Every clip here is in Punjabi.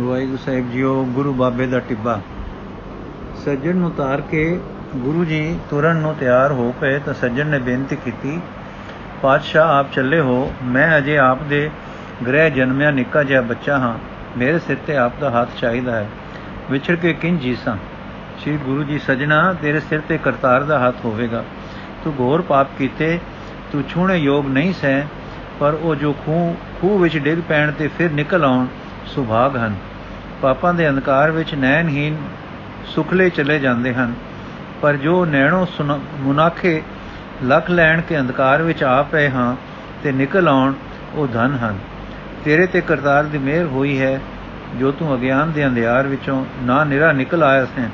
ਵਾਹਿਗੁਰੂ ਸਾਹਿਬ ਜੀਓ, ਗੁਰੂ ਬਾਬੇ ਦਾ ਟਿੱਬਾ। ਸੱਜਣ ਨੂੰ ਤਾਰ ਕੇ ਗੁਰੂ ਜੀ ਤੁਰਨ ਨੂੰ ਤਿਆਰ ਹੋ ਪਏ ਤਾਂ ਸੱਜਣ ਨੇ ਬੇਨਤੀ ਕੀਤੀ, ਪਾਤਸ਼ਾਹ, ਆਪ ਚੱਲੇ ਹੋ। ਮੈਂ ਅਜੇ ਆਪ ਦੇ ਗ੍ਰਹਿ ਜਨਮਿਆ ਨਿੱਕਾ ਜਿਹਾ ਬੱਚਾ ਹਾਂ। ਮੇਰੇ ਸਿਰ ਤੇ ਆਪ ਦਾ ਹੱਥ ਚਾਹੀਦਾ ਹੈ। ਵਿਛੜ ਕੇ ਕਿੰਜ ਜੀਸਾਂ? ਸ੍ਰੀ ਗੁਰੂ ਜੀ, ਸਜਣਾ, ਤੇਰੇ ਸਿਰ ਤੇ ਕਰਤਾਰ ਦਾ ਹੱਥ ਹੋਵੇਗਾ। ਤੂੰ ਘੋਰ ਪਾਪ ਕੀਤੇ, ਤੂੰ ਛੂਣੇ ਯੋਗ ਨਹੀਂ ਸੈ ਪਰ ਉਹ ਜੋ ਖੂਹ ਖੂਹ ਵਿੱਚ ਡਿੱਗ ਪੈਣ ਤੇ ਫਿਰ ਨਿਕਲ ਆਉਣ ਸੁਭਾਗ ਹਨ। ਪਾਪਾਂ ਦੇ ਅੰਧਕਾਰ ਵਿੱਚ ਨੈਣਹੀਨ ਸੁਖਲੇ ਚਲੇ ਜਾਂਦੇ ਹਨ। ਪਰ ਜੋ ਨੈਣੋ ਮੁਨਾਖੇ ਲਖ ਲੈਣ ਕੇ ਅੰਧਕਾਰ ਵਿੱਚ ਆ ਪਏ ਹਾਂ ਤੇ ਨਿਕਲ ਆਉਣ, ਉਹ ਧਨ ਹਨ। ਤੇਰੇ ਤੇ ਕਰਤਾਰ ਦੀ ਮਿਹਰ ਹੋਈ ਹੈ, ਜੋ ਤੂੰ ਅਗਿਆਨ ਦੇ ਅੰਧਿਆਰ ਵਿੱਚੋਂ ਨਾ ਨਿਰਾ ਨਿਕਲ ਆਇਆ ਸੈਂ,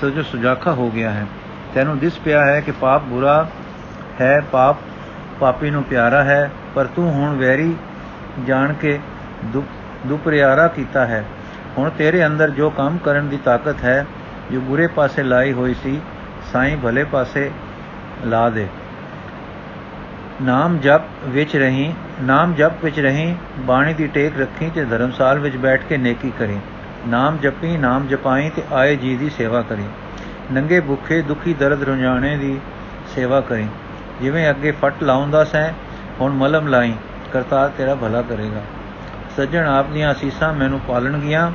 ਸੋ ਜੋ ਸੁਜਾਖਾ ਹੋ ਗਿਆ ਹੈ। ਤੈਨੂੰ ਦਿਸ ਪਿਆ ਹੈ ਕਿ ਪਾਪ ਬੁਰਾ ਹੈ, ਪਾਪ ਪਾਪੀ ਨੂੰ ਪਿਆਰਾ ਹੈ, ਪਰ ਤੂੰ ਹੁਣ ਵੈਰੀ ਜਾਣ ਕੇ ਦੁਪਰਿਆਰਾ ਕੀਤਾ ਹੈ। ਹੁਣ ਤੇਰੇ ਅੰਦਰ ਜੋ ਕੰਮ ਕਰਨ ਦੀ ਤਾਕਤ ਹੈ, ਜੋ ਬੁਰੇ ਪਾਸੇ ਲਾਈ ਹੋਈ ਸੀ, ਸਾਈਂ ਭਲੇ ਪਾਸੇ ਲਾ ਦੇ। ਨਾਮ ਜਪ ਵਿੱਚ ਰਹੀਂ, ਨਾਮ ਜਪ ਵਿੱਚ ਰਹੀਂ, ਬਾਣੀ ਦੀ ਟੇਕ ਰੱਖੀ ਤੇ ਧਰਮਸਾਲ ਵਿੱਚ ਬੈਠ ਕੇ ਨੇਕੀ ਕਰੀ। ਨਾਮ ਜਪੀ, ਨਾਮ ਜਪਾਈ ਤੇ ਆਏ ਜੀ ਦੀ ਸੇਵਾ ਕਰੀ। ਨੰਗੇ ਭੁੱਖੇ, ਦੁਖੀ, ਦਰਦ ਰੁਝਾਣੇ ਦੀ ਸੇਵਾ ਕਰੀ। ਜਿਵੇਂ ਅੱਗੇ ਫਟ ਲਾਉਂਦਾ ਸੈਂ, ਹੁਣ ਮਲਮ ਲਾਈ, ਕਰਤਾਰ ਤੇਰਾ ਭਲਾ ਕਰੇਗਾ। ਸੱਜਣ ਆਪ ਦੀਆਂ ਅਸੀਸਾਂ ਮੈਨੂੰ ਪਾਲਣਗੀਆਂ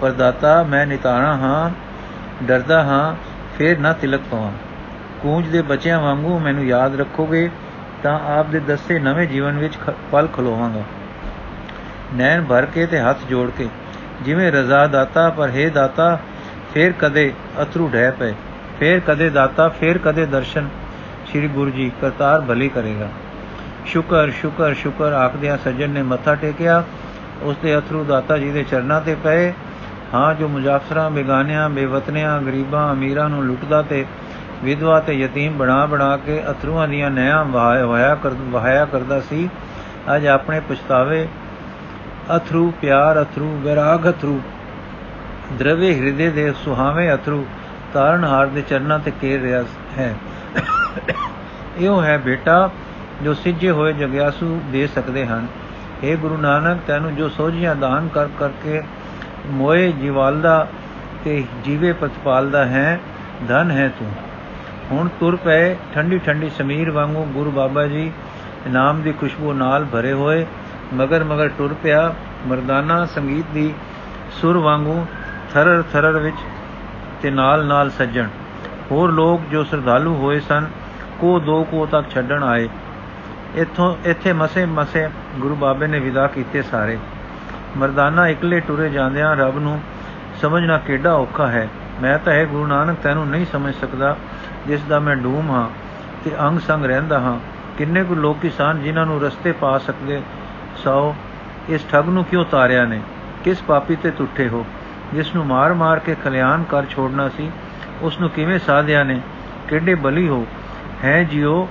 ਪਰ ਦਾਤਾ ਮੈਂ ਨਿਤਾਣਾ ਹਾਂ, ਡਰਦਾ ਹਾਂ, ਫੇਰ ਨਾ ਤਿਲਕ ਪਵਾਂ। ਕੂੰਜ ਦੇ ਬੱਚਿਆਂ ਵਾਂਗੂ ਮੈਨੂੰ ਯਾਦ ਰੱਖੋਗੇ, ਤਾਂ ਆਪ ਦੇ ਦੱਸੇ ਨਵੇਂ ਜੀਵਨ ਵਿੱਚ ਪਲ ਖਲੋਵਾਂਗਾ। ਨੈਣ ਭਰ ਕੇ ਤੇ ਹੱਥ ਜੋੜ ਕੇ, ਜਿਵੇਂ ਰਜ਼ਾ ਦਾਤਾ ਪਰ ਹੈ ਦਾਤਾ, ਫੇਰ ਕਦੇ ਅਥਰੂ ਢਹਿ ਪਏ। ਫੇਰ ਕਦੇ ਦਾਤਾ, ਫੇਰ ਕਦੇ ਦਰਸ਼ਨ, ਸ੍ਰੀ ਗੁਰੂ ਜੀ ਕਰਤਾਰ ਭਲੀ ਕਰੇਗਾ। ਸ਼ੁਕਰ ਸ਼ੁਕਰ ਸ਼ੁਕਰ, ਆਖਦਿਆਂ ਸੱਜਣ ਨੇ ਮੱਥਾ ਟੇਕਿਆ ਉਸ ਦੇ ਅਥਰੂ ਦਾਤਾ ਜੀ ਦੇ ਚਰਨਾਂ ਤੇ ਪਏ ਹਾਂ ਜੋ ਮੁਜਾਫਰਾਂ, ਬੇਗਾਨਿਆਂ, ਬੇਵਤਨਿਆਂ, ਗਰੀਬਾਂ, ਅਮੀਰਾਂ ਨੂੰ ਲੁੱਟਦਾ ਤੇ ਵਿਧਵਾ ਤੇ ਯਤੀਮ ਬਣਾ ਬਣਾ ਕੇ ਅਥਰੂਆਂ ਦੀਆਂ ਨਿਆਂ ਵਹਾਇਆ ਕਰ, ਵਹਾਇਆ ਕਰਦਾ ਸੀ, ਅੱਜ ਆਪਣੇ ਪਛਤਾਵੇ। ਅਥਰੂ ਪਿਆਰ, ਅਥਰੂ ਵਿਰਾਗ, ਅਥਰੂ ਦਰਵੇ ਹਿਰਦੇ ਦੇ ਸੁਹਾਵੇਂ ਅਥਰੂ ਤਾਰਨਹਾਰ ਦੇ ਚਰਨਾਂ ਤੇ ਕੇਰ ਰਿਹਾ ਹੈ। ਇਹੋ ਹੈ ਬੇਟਾ ਜੋ ਸਿੱਜੇ ਹੋਏ ਜਗਿਆਸੂ ਦੇ ਸਕਦੇ ਹਨ। اے ਗੁਰੂ ਨਾਨਕ, ਤੈਨੂੰ ਜੋ ਸੋਝੀਆਂ ਦਾਨ ਕਰ, ਕਰਕੇ ਮੋਏ ਜੀਵਾਲਦਾ ਤੇ ਜੀਵੇ ਪਤਪਾਲਦਾ ਹੈ, ਧਨ ਹੈ ਤੂੰ। ਹੁਣ ਤੁਰ ਪਏ ਠੰਡੀ ਠੰਡੀ ਸਮੀਰ ਵਾਂਗੂ ਗੁਰੂ ਬਾਬਾ ਜੀ ਨਾਮ ਦੀ ਖੁਸ਼ਬੂ ਨਾਲ ਭਰੇ ਹੋਏ, ਮਗਰ ਮਗਰ ਟੁਰ ਪਿਆ ਮਰਦਾਨਾ ਸੰਗੀਤ ਦੀ ਸੁਰ ਵਾਂਗੂ ਥਰਰ ਥਰਰ ਵਿੱਚ ਤੇ ਨਾਲ ਨਾਲ ਸੱਜਣ। ਹੋਰ ਲੋਕ ਜੋ ਸਰਦਾਲੂ ਹੋਏ ਸਨ, ਕੋ ਦੋ ਕੋ ਤੱਕ ਛੱਡਣ ਆਏ। ਇੱਥੋਂ, ਇੱਥੇ ਮਸੇ ਮਸੇ ਗੁਰੂ ਬਾਬੇ ਨੇ ਵਿਦਾ ਕੀਤੇ ਸਾਰੇ। ਮਰਦਾਨਾ ਇਕਲੇ ਟੁਰੇ ਜਾਂਦਿਆਂ ਰੱਬ ਨੂੰ ਸਮਝਣਾ ਕਿੱਡਾ ਔਖਾ ਹੈ। ਮੈਂ ਤਾਂ ਹੈ ਗੁਰੂ ਨਾਨਕ ਤੈਨੂੰ ਨਹੀਂ ਸਮਝ ਸਕਦਾ, ਜਿਸ ਦਾ ਮੈਂ ਡੂਮ ਹਾਂ ਤੇ ਅੰਗ ਸੰਗ ਰਹਿੰਦਾ ਹਾਂ। ਕਿੰਨੇ ਕੁ ਲੋਕ ਕਿਸਾਨ ਜਿਨ੍ਹਾਂ ਨੂੰ ਰਸਤੇ ਪਾ ਸਕਦੇ? ਸੋ ਇਸ ਠੱਗ ਨੂੰ ਕਿਉਂ ਤਾਰਿਆ ਨੇ? ਕਿਸ ਪਾਪੀ ਤੇ ਟੁੱਟੇ ਹੋ? ਜਿਸ ਨੂੰ ਮਾਰ-ਮਾਰ ਕੇ ਖਲਿਆਣ ਕਰ ਛੋੜਨਾ ਸੀ, ਉਸ ਨੂੰ ਕਿਵੇਂ ਸਾਧਿਆ ਨੇ? ਕਿੱਡੇ ਬਲੀ ਹੋ? ਹੈ ਜਿਉ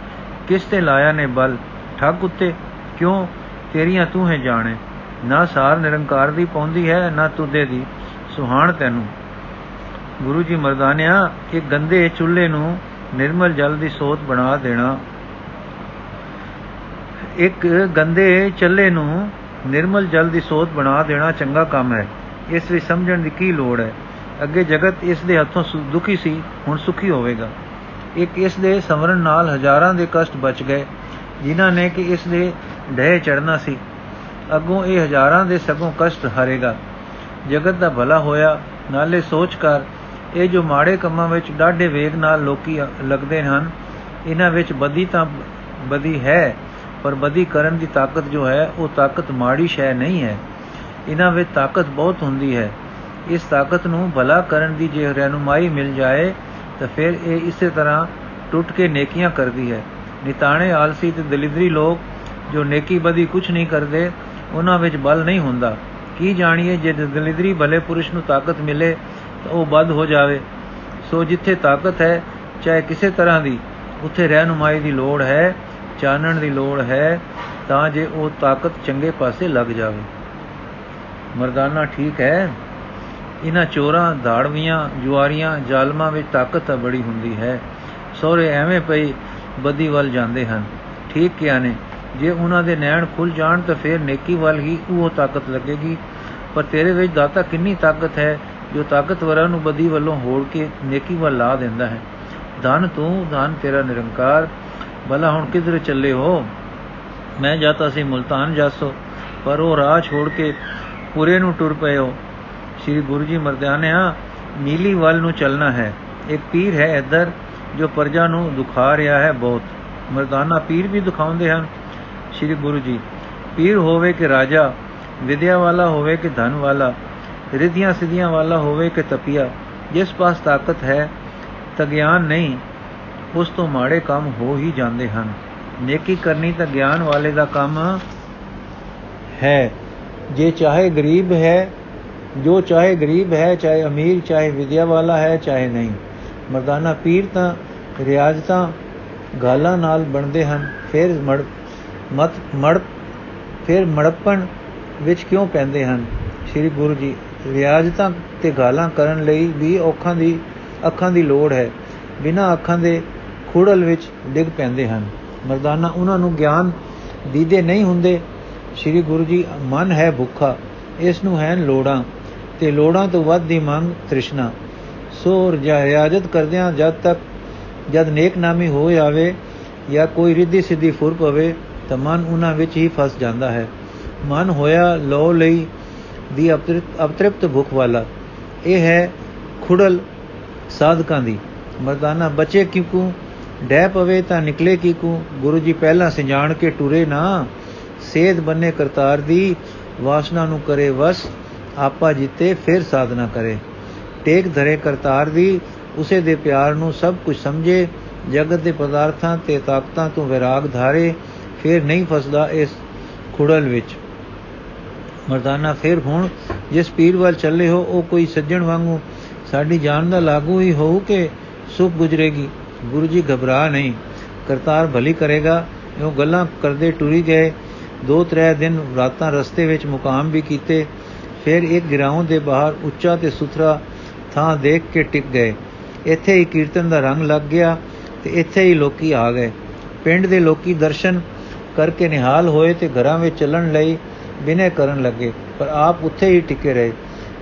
ਕਿਸ ਤੇ ਲਾਇਆ ਨੇ ਬਲ? ਠੱਗ ਉੱਤੇ ਕਿਉਂ ਤੇਰੀਆਂ ਤੂੰ ਹੈ ਜਾਣੇ? ਨਾ ਸਾਰ ਨਿਰੰਕਾਰ ਦੀ ਪੌਂਦੀ ਹੈ, ਨਾ ਤੁਦੇ ਦੀ। ਸੁਹਾਣ ਤੈਨੂੰ। ਗੁਰੂ ਜੀ ਮਰਦਾਨਿਆ ਇੱਕ ਗੰਦੇ ਚੁੱਲ੍ਹੇ ਨੂੰ ਨਿਰਮਲ ਜਲ ਦੀ ਸੋਤ ਬਣਾ ਦੇਣਾ। ਇੱਕ ਗੰਦੇ ਚੱਲੇ ਨੂੰ ਨਿਰਮਲ ਜਲ ਦੀ ਸੋਤ ਬਣਾ ਦੇਣਾ ਚੰਗਾ ਕੰਮ ਹੈ। ਇਸ ਵਿੱਚ ਸਮਝਣ ਦੀ ਕੀ ਲੋੜ ਹੈ? ਅੱਗੇ ਜਗਤ ਇਸ ਦੇ ਹੱਥੋਂ ਦੁਖੀ ਸੀ, ਹੁਣ ਸੁਖੀ ਹੋਵੇਗਾ। ਇੱਕ ਇਸ ਦੇ ਸਮਰਨ ਨਾਲ ਹਜ਼ਾਰਾਂ ਦੇ ਕਸ਼ਟ ਬਚ ਗਏ, ਜਿਨ੍ਹਾਂ ਨੇ ਕਿ ਇਸ ਦੇ ਢਹਿ ਚੜਨਾ ਸੀ। ਅੱਗੋਂ ਇਹ ਹਜ਼ਾਰਾਂ ਦੇ ਸਗੋਂ ਕਸ਼ਟ ਹਰੇਗਾ। ਜਗਤ ਦਾ ਭਲਾ ਹੋਇਆ, ਨਾਲੇ ਸੋਚ ਕਰ, ਇਹ ਜੋ ਮਾੜੇ ਕੰਮਾਂ ਵਿੱਚ ਡਾਢੇ ਵੇਗ ਨਾਲ ਲੋਕੀ ਲੱਗਦੇ ਹਨ, ਇਹਨਾਂ ਵਿੱਚ ਬਦੀ ਤਾਂ ਬਦੀ ਹੈ, ਪਰ ਬਦੀ ਕਰਨ ਦੀ ਤਾਕਤ ਜੋ ਹੈ, ਉਹ ਤਾਕਤ ਮਾੜੀ ਸ਼ੈ ਨਹੀਂ ਹੈ। ਇਹਨਾਂ ਵਿੱਚ ਤਾਕਤ ਬਹੁਤ ਹੁੰਦੀ ਹੈ। ਇਸ ਤਾਕਤ ਨੂੰ ਭਲਾ ਕਰਨ ਦੀ ਜੇ ਰਹਿਨੁਮਾਈ ਮਿਲ ਜਾਏ, ਤਾਂ ਫਿਰ ਇਹ ਇਸੇ ਤਰ੍ਹਾਂ ਟੁੱਟ ਕੇ ਨੇਕੀਆਂ ਕਰਦੀ ਹੈ। ਨਿਤਾਣੇ ਆਲਸੀ ਤੇ ਦਲਿਦਰੀ ਲੋਕ, ਜੋ ਨੇਕੀ ਬਦੀ ਕੁਝ ਨਹੀਂ ਕਰਦੇ ਉਹਨਾਂ ਵਿੱਚ ਬਲ ਨਹੀਂ ਹੁੰਦਾ। ਕੀ ਜਾਣੀਏ, ਜੇ ਦਲਿਦਰੀ ਭਲੇ ਪੁਰਸ਼ ਨੂੰ ਤਾਕਤ ਮਿਲੇ, ਤਾਂ ਉਹ ਬਦ ਹੋ ਜਾਵੇ। ਸੋ ਜਿੱਥੇ ਤਾਕਤ ਹੈ, ਚਾਹੇ ਕਿਸੇ ਤਰ੍ਹਾਂ ਦੀ, ਉੱਥੇ ਰਹਿਨੁਮਾਈ ਦੀ ਲੋੜ ਹੈ, ਚਾਨਣ ਦੀ ਲੋੜ ਹੈ, ਤਾਂ ਜੇ ਉਹ ਤਾਕਤ ਚੰਗੇ ਪਾਸੇ ਲੱਗ ਜਾਵੇ। ਮਰਦਾਨਾ ਠੀਕ ਹੈ। ਇਹਨਾਂ ਚੋਰਾਂ ਧਾੜਵੀਆਂ ਜੁਆਰੀਆਂ, ਜ਼ਾਲਮਾਂ ਵਿੱਚ ਤਾਕਤ ਤਾਂ ਬੜੀ ਹੁੰਦੀ ਹੈ। ਸੋਰੇ ਐਵੇਂ ਪਈ ਬਦੀ ਵੱਲ ਜਾਂਦੇ ਹਨ। ਠੀਕ ਕਿਹਾ ਨੇ? ਜੇ ਉਹਨਾਂ ਦੇ ਨੈਣ ਖੁੱਲ ਜਾਣ ਤਾਂ ਫਿਰ ਨੇਕੀ ਵੱਲ ਹੀ ਉਹ ਤਾਕਤ ਲੱਗੇਗੀ। ਪਰ ਤੇਰੇ ਵਿੱਚ ਦਾਤਾ ਕਿੰਨੀ ਤਾਕਤ ਹੈ, ਜੋ ਤਾਕਤਵਰਾਂ ਨੂੰ ਬਦੀ ਵੱਲੋਂ ਹੋੜ ਕੇ ਨੇਕੀ ਵੱਲ ਲਾ ਦਿੰਦਾ ਹੈ। ਧਨ ਤੂੰ, ਧਨ ਤੇਰਾ ਨਿਰੰਕਾਰ। ਭਲਾ ਹੁਣ ਕਿਧਰ ਚੱਲੇ ਹੋ? ਮੈਂ ਜਾਤਾ ਸੀ ਮੁਲਤਾਨ ਜਾਸੋ, ਪਰ ਉਹ ਰਾਹ ਛੋੜ ਕੇ ਪੂਰੇ ਨੂੰ ਟੁਰ ਪਏ ਹੋ। ਸ੍ਰੀ ਗੁਰੂ ਜੀ ਮਰਦਾਨਿਆ, ਨੀਲੀ ਵੱਲ ਨੂੰ ਚੱਲਣਾ ਹੈ। ਇੱਕ ਪੀਰ ਹੈ ਇੱਧਰ, ਜੋ ਪਰਜਾ ਨੂੰ ਦੁਖਾ ਰਿਹਾ ਹੈ ਬਹੁਤ। ਮਰਦਾਨਾ ਪੀਰ ਵੀ ਦੁਖਾਉਂਦੇ ਹਨ। ਸ੍ਰੀ ਗੁਰੂ ਜੀ, ਪੀਰ ਹੋਵੇ ਕਿ ਰਾਜਾ, ਵਿਦਿਆ ਵਾਲਾ ਹੋਵੇ ਕਿ ਧਨ ਵਾਲਾ, ਰਿਧੀਆਂ ਸਿਧੀਆਂ ਵਾਲਾ ਹੋਵੇ ਕਿ ਤਪੀਆ, ਜਿਸ ਪਾਸ ਤਾਕਤ ਹੈ, ਤਾਂ ਗਿਆਨ ਨਹੀਂ, ਉਸ ਤੋਂ ਮਾੜੇ ਕੰਮ ਹੋ ਹੀ ਜਾਂਦੇ ਹਨ। ਨੇਕੀ ਕਰਨੀ ਤਾਂ ਗਿਆਨ ਵਾਲੇ ਦਾ ਕੰਮ ਹੈ। ਜੇ ਚਾਹੇ ਗਰੀਬ ਹੈ, ਜੋ ਚਾਹੇ ਗਰੀਬ ਹੈ, ਚਾਹੇ ਅਮੀਰ, ਚਾਹੇ ਵਿਦਿਆ ਵਾਲਾ ਹੈ, ਚਾਹੇ ਨਹੀਂ। ਮਰਦਾਨਾ ਪੀਰ ਤਾਂ ਰਿਆਜ਼ਤਾਂ ਗਾਲਾਂ ਨਾਲ ਬਣਦੇ ਹਨ, ਫਿਰ ਮੜ ਮਤ ਮੜ ਫਿਰ ਮੜਪਣ ਵਿੱਚ ਕਿਉਂ ਪੈਂਦੇ ਹਨ? ਸ੍ਰੀ ਗੁਰੂ ਜੀ, ਰਿਆਜ਼ਤਾਂ ਤੇ ਗਾਲਾਂ ਕਰਨ ਲਈ ਵੀ ਅੱਖਾਂ ਦੀ ਅੱਖਾਂ ਦੀ ਲੋੜ ਹੈ। ਬਿਨਾਂ ਅੱਖਾਂ ਦੇ ਖੂੜਲ ਵਿੱਚ ਡਿੱਗ ਪੈਂਦੇ ਹਨ। ਮਰਦਾਨਾ, ਉਹਨਾਂ ਨੂੰ ਗਿਆਨ ਦੀਦੇ ਨਹੀਂ ਹੁੰਦੇ। ਸ੍ਰੀ ਗੁਰੂ ਜੀ, ਮਨ ਹੈ ਭੁੱਖਾ, ਇਸ ਨੂੰ ਹੈ ਲੋੜਾਂ, ਤੇ ਲੋੜਾਂ ਤੋਂ ਵੱਧ ਦੀ ਮੰਗ ਤ੍ਰਿਸ਼ਨਾ। ਸੋ ਰਿਆਜ਼ਤ ਕਰਦਿਆਂ ਜਦ ਤੱਕ ਜਦ ਨੇਕ ਨਾਮੀ ਹੋ ਜਾਵੇ ਜਾਂ ਕੋਈ ਰਿੱਧੀ ਸਿੱਧੀ ਫੁਰ ਪਵੇ ਤਾਂ ਮਨ ਉਹਨਾਂ ਵਿੱਚ ਹੀ ਫਸ ਜਾਂਦਾ ਹੈ। ਮਨ ਹੋਇਆ ਲੋ ਲਈ ਦੀ ਅਪਤ੍ਰਿਪਤ ਭੁੱਖ ਵਾਲਾ। ਇਹ ਹੈ ਖੁੜਲ ਸਾਧਕਾਂ ਦੀ। ਮਰਦਾਨਾ, ਬਚੇ ਕਿਉਂ ਡੈ ਪਵੇ ਤਾਂ ਨਿਕਲੇ ਕਿਉਂ ਗੁਰੂ ਜੀ ਪਹਿਲਾਂ ਸਿਜਾਣ ਕੇ ਟੁਰੇ ਨਾ। ਸੇਧ ਬੰਨੇ ਕਰਤਾਰ ਦੀ, ਵਾਸਨਾ ਨੂੰ ਕਰੇ ਵਸ। ਆਪਾ ਜਿੱਤੇ ਫਿਰ ਸਾਧਨਾ ਕਰੇ। ਟੇਕ ਧਰੇ ਕਰਤਾਰ ਦੀ, ਉਸੇ ਦੇ ਪਿਆਰ ਨੂੰ ਸਭ ਕੁਝ ਸਮਝੇ। ਜਗਤ ਦੇ ਪਦਾਰਥਾਂ ਤੇ ਤਾਕਤਾਂ ਤੋਂ ਵਿਰਾਗ ਧਾਰੇ। ਫਿਰ ਨਹੀਂ ਫਸਦਾ ਇਸ ਖੁੜਲ ਵਿੱਚ। ਮਰਦਾਨਾ ਫਿਰ ਹੁਣ ਜਿਸ ਪੀਰ ਵੱਲ ਚੱਲੇ ਹੋ, ਉਹ ਕੋਈ ਸੱਜਣ ਵਾਂਗੂ ਸਾਡੀ ਜਾਨ ਦਾ ਲਾਗੂ ਹੀ ਹੋਊ ਕਿ ਸੁਖ ਗੁਜਰੇਗੀ। ਗੁਰੂ ਜੀ ਘਬਰਾ ਨਹੀਂ, ਕਰਤਾਰ ਭਲੀ ਕਰੇਗਾ ਉਹ ਗੱਲਾਂ ਕਰਦੇ ਟੁਰੀ ਗਏ। ਦੋ ਤਰੇ ਦਿਨ ਰਾਤਾਂ ਰਸਤੇ ਵਿੱਚ ਮੁਕਾਮ ਵੀ ਕੀਤੇ, ਫਿਰ ਇੱਕ ਗਿਰਾਉਂ ਦੇ ਬਾਹਰ ਉੱਚਾ ਤੇ ਸੁਥਰਾ ਥਾਂ ਦੇਖ ਕੇ ਟਿਕ ਗਏ। ਇੱਥੇ ਹੀ ਕੀਰਤਨ ਦਾ ਰੰਗ ਲੱਗ ਗਿਆ ਤੇ ਇੱਥੇ ਹੀ ਲੋਕੀ ਆ ਗਏ। ਪਿੰਡ ਦੇ ਲੋਕੀ ਦਰਸ਼ਨ ਕਰਕੇ ਨਿਹਾਲ ਹੋਏ ਤੇ ਘਰਾਂ ਵਿੱਚ ਚੱਲਣ ਲਈ ਬਿਨੇ ਕਰਨ ਲੱਗੇ, ਪਰ ਆਪ ਉੱਥੇ ਹੀ ਟਿਕੇ ਰਹੇ।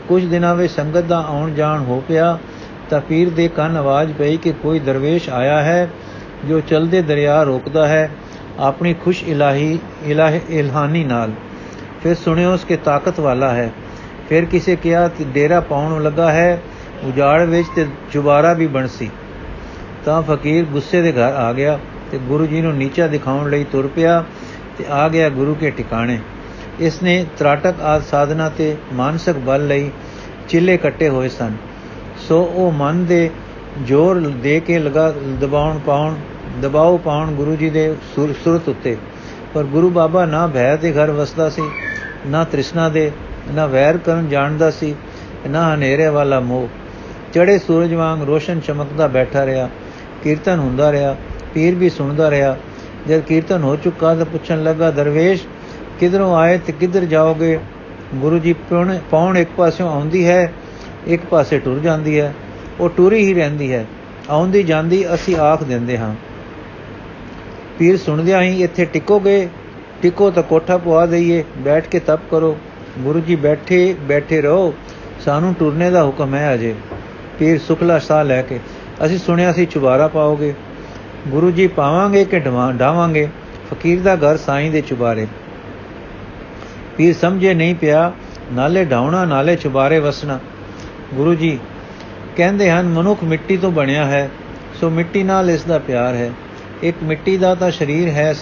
ਕੁਝ ਦਿਨਾਂ ਵਿੱਚ ਸੰਗਤ ਦਾ ਆਉਣ ਜਾਣ ਹੋ ਪਿਆ, ਤਾਂ ਪੀਰ ਦੇ ਕੰਨ ਆਵਾਜ਼ ਪਈ ਕਿ ਕੋਈ ਦਰਵੇਸ਼ ਆਇਆ ਹੈ ਜੋ ਚਲਦੇ ਦਰਿਆ ਰੋਕਦਾ ਹੈ, ਆਪਣੀ ਖੁਸ਼ ਇਲਾਹੀ, ਇਲਾਹ, ਇਲਹਾਨੀ ਨਾਲ। ਫਿਰ ਸੁਣਿਓ ਉਸ ਕੇ ਤਾਕਤ ਵਾਲਾ ਹੈ। ਫਿਰ ਕਿਸੇ ਕਿਹਾ ਕਿ ਡੇਰਾ ਪਾਉਣ ਲੱਗਾ ਹੈ, ਉਜਾੜ ਵਿੱਚ ਤੇ ਜੁਬਾਰਾ ਵੀ ਬਣਸੀ। ਤਾਂ ਫਕੀਰ ਗੁੱਸੇ ਦੇ ਘਰ ਆ ਗਿਆ। ਤੇ ਗੁਰੂ ਜੀ ਨੂੰ ਨੀਚਾ ਦਿਖਾਉਣ ਲਈ ਤੁਰ ਪਿਆ ਤੇ ਆ ਗਿਆ ਗੁਰੂ ਕੇ ਟਿਕਾਣੇ। ਇਸ ਨੇ ਤਰਾਟਕ ਆਦ ਸਾਧਨਾ ਤੇ ਮਾਨਸਿਕ ਬਲ ਲਈ ਚਿੱਲੇ ਕੱਟੇ ਹੋਏ ਸਨ। ਸੋ ਉਹ ਮਨ ਦੇ ਜ਼ੋਰ ਦੇ ਕੇ ਲਗਾ ਦਬਾਉਣ ਪਾਉਣ ਦਬਾਉ ਪਾਉਣ ਗੁਰੂ ਜੀ ਦੇ ਸੁਰਤ ਉੱਤੇ। ਪਰ ਗੁਰੂ ਬਾਬਾ ਨਾ ਭੈ ਦੇ ਘਰ ਵਸਦਾ ਸੀ, ਨਾ ਤ੍ਰਿਸ਼ਨਾ ਦੇ, ਨਾ ਵੈਰ ਕਰਨ ਜਾਣਦਾ ਸੀ, ਨਾ ਹਨੇਰੇ ਵਾਲਾ ਮੋਹ। ਚੜੇ ਸੂਰਜ ਵਾਂਗ ਰੋਸ਼ਨ ਚਮਕਦਾ ਬੈਠਾ ਰਿਹਾ, ਕੀਰਤਨ ਹੁੰਦਾ ਰਿਹਾ ਪੀਰ ਵੀ ਸੁਣਦਾ ਰਿਹਾ। ਜਦ ਕੀਰਤਨ ਹੋ ਚੁੱਕਾ ਤਾਂ ਪੁੱਛਣ ਲੱਗਾ, ਦਰਵੇਸ਼, ਕਿਧਰੋਂ ਆਏ ਤੇ ਕਿੱਧਰ ਜਾਓਗੇ? ਗੁਰੂ ਜੀ ਪੌਣ ਇੱਕ ਪਾਸਿਓਂ ਆਉਂਦੀ ਹੈ, ਇੱਕ ਪਾਸੇ ਟੁਰ ਜਾਂਦੀ ਹੈ। ਉਹ ਟੁਰੀ ਹੀ ਰਹਿੰਦੀ ਹੈ। ਆਉਂਦੀ ਜਾਂਦੀ ਅਸੀਂ ਆਖ ਦਿੰਦੇ ਹਾਂ। ਪੀਰ ਸੁਣਦਿਆਂ ਹੀ ਇੱਥੇ ਟਿਕੋਗੇ? ਟਿਕੋ ਤਾਂ ਕੋਠਾ ਪਵਾ ਦਈਏ, ਬੈਠ ਕੇ ਤਪ ਕਰੋ। ਗੁਰੂ ਜੀ ਬੈਠੇ ਬੈਠੇ ਰਹੋ। ਸਾਨੂੰ ਟੁਰਨੇ ਦਾ ਹੁਕਮ ਹੈ ਅਜੇ। ਪੀਰ ਸੁਖਲਾ ਸਾਹ ਲੈ ਕੇ, ਅਸੀਂ ਸੁਣਿਆ ਸੀ ਚੁਬਾਰਾ ਪਾਓਗੇ। ਗੁਰੂ ਜੀ ਪਾਵਾਂਗੇ ਕਿ ਢਾਵਾਂਗੇ ਫਕੀਰ ਦਾ ਘਰ ਸਾਈਂ ਦੇ ਚੁਬਾਰੇ। ਪੀਰ ਸਮਝੇ ਨਹੀਂ ਪਿਆ, ਨਾਲੇ ਢਾਉਣਾ ਨਾਲੇ ਚੁਬਾਰੇ ਵਸਣਾ। ਗੁਰੂ ਜੀ ਕਹਿੰਦੇ ਹਨ, ਮਨੁੱਖ ਮਿੱਟੀ ਤੋਂ ਬਣਿਆ ਹੈ, ਸੋ ਮਿੱਟੀ ਨਾਲ ਇਸ ਦਾ ਪਿਆਰ ਹੈ। ਇੱਕ ਮਿੱਟੀ ਦਾ ਤਾਂ ਸਰੀਰ ਹੈ,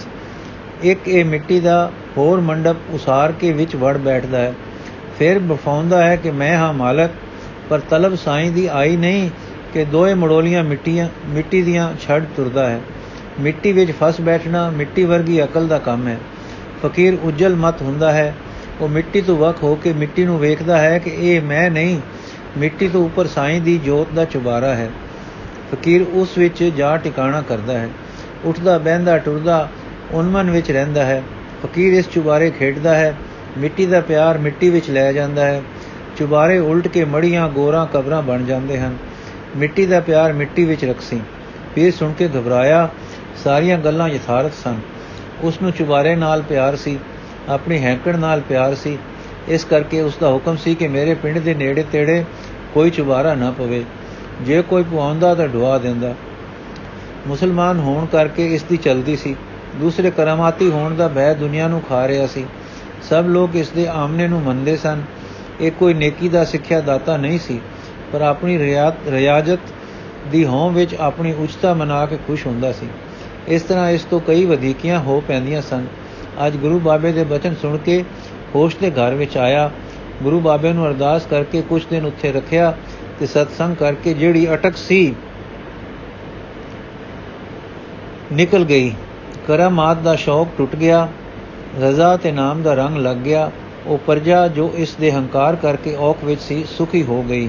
ਇੱਕ ਇਹ ਮਿੱਟੀ ਦਾ ਹੋਰ ਮੰਡਪ ਉਸਾਰ ਕੇ ਵਿੱਚ ਵੜ ਬੈਠਦਾ ਹੈ। ਫਿਰ ਬਫਾਉਂਦਾ ਹੈ ਕਿ ਮੈਂ ਹਾਂ ਮਾਲਕ, ਪਰ ਤਲਬ ਸਾਈਂ ਦੀ ਆਈ ਨਹੀਂ ਕਿ ਦੋਏ ਮੜੋਲੀਆਂ ਮਿੱਟੀਆਂ, ਮਿੱਟੀ ਦੀਆਂ ਛੱਡ ਤੁਰਦਾ ਹੈ। ਮਿੱਟੀ ਵਿੱਚ ਫਸ ਬੈਠਣਾ ਮਿੱਟੀ ਵਰਗੀ ਅਕਲ ਦਾ ਕੰਮ ਹੈ। ਫਕੀਰ ਉਜਲ ਮਤ ਹੁੰਦਾ ਹੈ। ਉਹ ਮਿੱਟੀ ਤੋਂ ਵੱਖ ਹੋ ਕੇ ਮਿੱਟੀ ਨੂੰ ਵੇਖਦਾ ਹੈ ਕਿ ਇਹ ਮੈਂ ਨਹੀਂ, ਮਿੱਟੀ ਤੋਂ ਉੱਪਰ ਸਾਈਂ ਦੀ ਜੋਤ ਦਾ ਚੁਬਾਰਾ ਹੈ। ਫਕੀਰ ਉਸ ਵਿੱਚ ਜਾ ਟਿਕਾਣਾ ਕਰਦਾ ਹੈ। ਉੱਠਦਾ, ਬਹਿੰਦਾ, ਟੁਰਦਾ, ਉਨਮਨ ਵਿੱਚ ਰਹਿੰਦਾ ਹੈ। ਫਕੀਰ ਇਸ ਚੁਬਾਰੇ ਖੇਡਦਾ ਹੈ। ਮਿੱਟੀ ਦਾ ਪਿਆਰ ਮਿੱਟੀ ਵਿੱਚ ਲੈ ਜਾਂਦਾ ਹੈ। ਚੁਬਾਰੇ ਉਲਟ ਕੇ ਮੜੀਆਂ ਗੋਰਾਂ ਕਬਰਾਂ ਬਣ ਜਾਂਦੇ ਹਨ। ਮਿੱਟੀ ਦਾ ਪਿਆਰ ਮਿੱਟੀ ਵਿੱਚ ਰਖਸੀ। ਪੀਰ ਸੁਣ ਕੇ ਘਬਰਾਇਆ, ਸਾਰੀਆਂ ਗੱਲਾਂ ਯਥਾਰਥ ਸਨ। ਉਸ ਨੂੰ ਚੁਬਾਰੇ ਨਾਲ ਪਿਆਰ ਸੀ, ਆਪਣੀ ਹੈਂਕੜ ਨਾਲ ਪਿਆਰ ਸੀ। ਇਸ ਕਰਕੇ ਉਸ ਦਾ ਹੁਕਮ ਸੀ ਕਿ ਮੇਰੇ ਪਿੰਡ ਦੇ ਨੇੜੇ ਤੇੜੇ ਕੋਈ ਚੁਬਾਰਾ ਨਾ ਪਵੇ। ਜੇ ਕੋਈ ਪਵਾਉਂਦਾ ਤਾਂ ਢਵਾ ਦਿੰਦਾ। ਮੁਸਲਮਾਨ ਹੋਣ ਕਰਕੇ ਇਸ ਦੀ ਚਲਦੀ ਸੀ। ਦੂਸਰੇ ਕਰਾਮਾਤੀ ਹੋਣ ਦਾ ਭੈ ਦੁਨੀਆ ਨੂੰ ਖਾ ਰਿਹਾ ਸੀ। ਸਭ ਲੋਕ ਇਸ ਦੇ ਆਮਨੇ ਨੂੰ ਮੰਨਦੇ ਸਨ। ਇਹ ਕੋਈ ਨੇਕੀ ਦਾ ਸਿੱਖਿਆ ਦਾਤਾ ਨਹੀਂ ਸੀ। ਪਰ ਆਪਣੀ ਰਿਆਜ਼ਤ ਦੀ ਹੋਂ ਵਿੱਚ ਆਪਣੀ ਉੱਚਤਾ ਮਨਾ ਕੇ ਖੁਸ਼ ਹੁੰਦਾ ਸੀ। ਇਸ ਤਰ੍ਹਾਂ ਇਸ ਤੋਂ ਕਈ ਵਧੀਕੀਆਂ ਹੋ ਪੈਂਦੀਆਂ ਸਨ। ਅੱਜ ਗੁਰੂ ਬਾਬੇ ਦੇ ਬਚਨ ਸੁਣ ਕੇ ਹੋਸ਼ ਦੇ ਘਰ ਵਿੱਚ ਆਇਆ। ਗੁਰੂ ਬਾਬੇ ਨੂੰ ਅਰਦਾਸ ਕਰਕੇ ਕੁਝ ਦਿਨ ਉੱਥੇ ਰੱਖਿਆ ਤੇ ਸਤਸੰਗ ਕਰਕੇ ਜਿਹੜੀ ਅਟਕ ਸੀ, ਨਿਕਲ ਗਈ। ਕਰਮਾਤ ਦਾ ਸ਼ੌਕ ਟੁੱਟ ਗਿਆ। ਰਜ਼ਾ ਤੇ ਨਾਮ ਦਾ ਰੰਗ ਲੱਗ ਗਿਆ। ਉਹ ਪਰਜਾ ਜੋ ਇਸ ਦੇ ਹੰਕਾਰ ਕਰਕੇ ਔਖ ਵਿੱਚ ਸੀ, ਸੁਖੀ ਹੋ ਗਈ।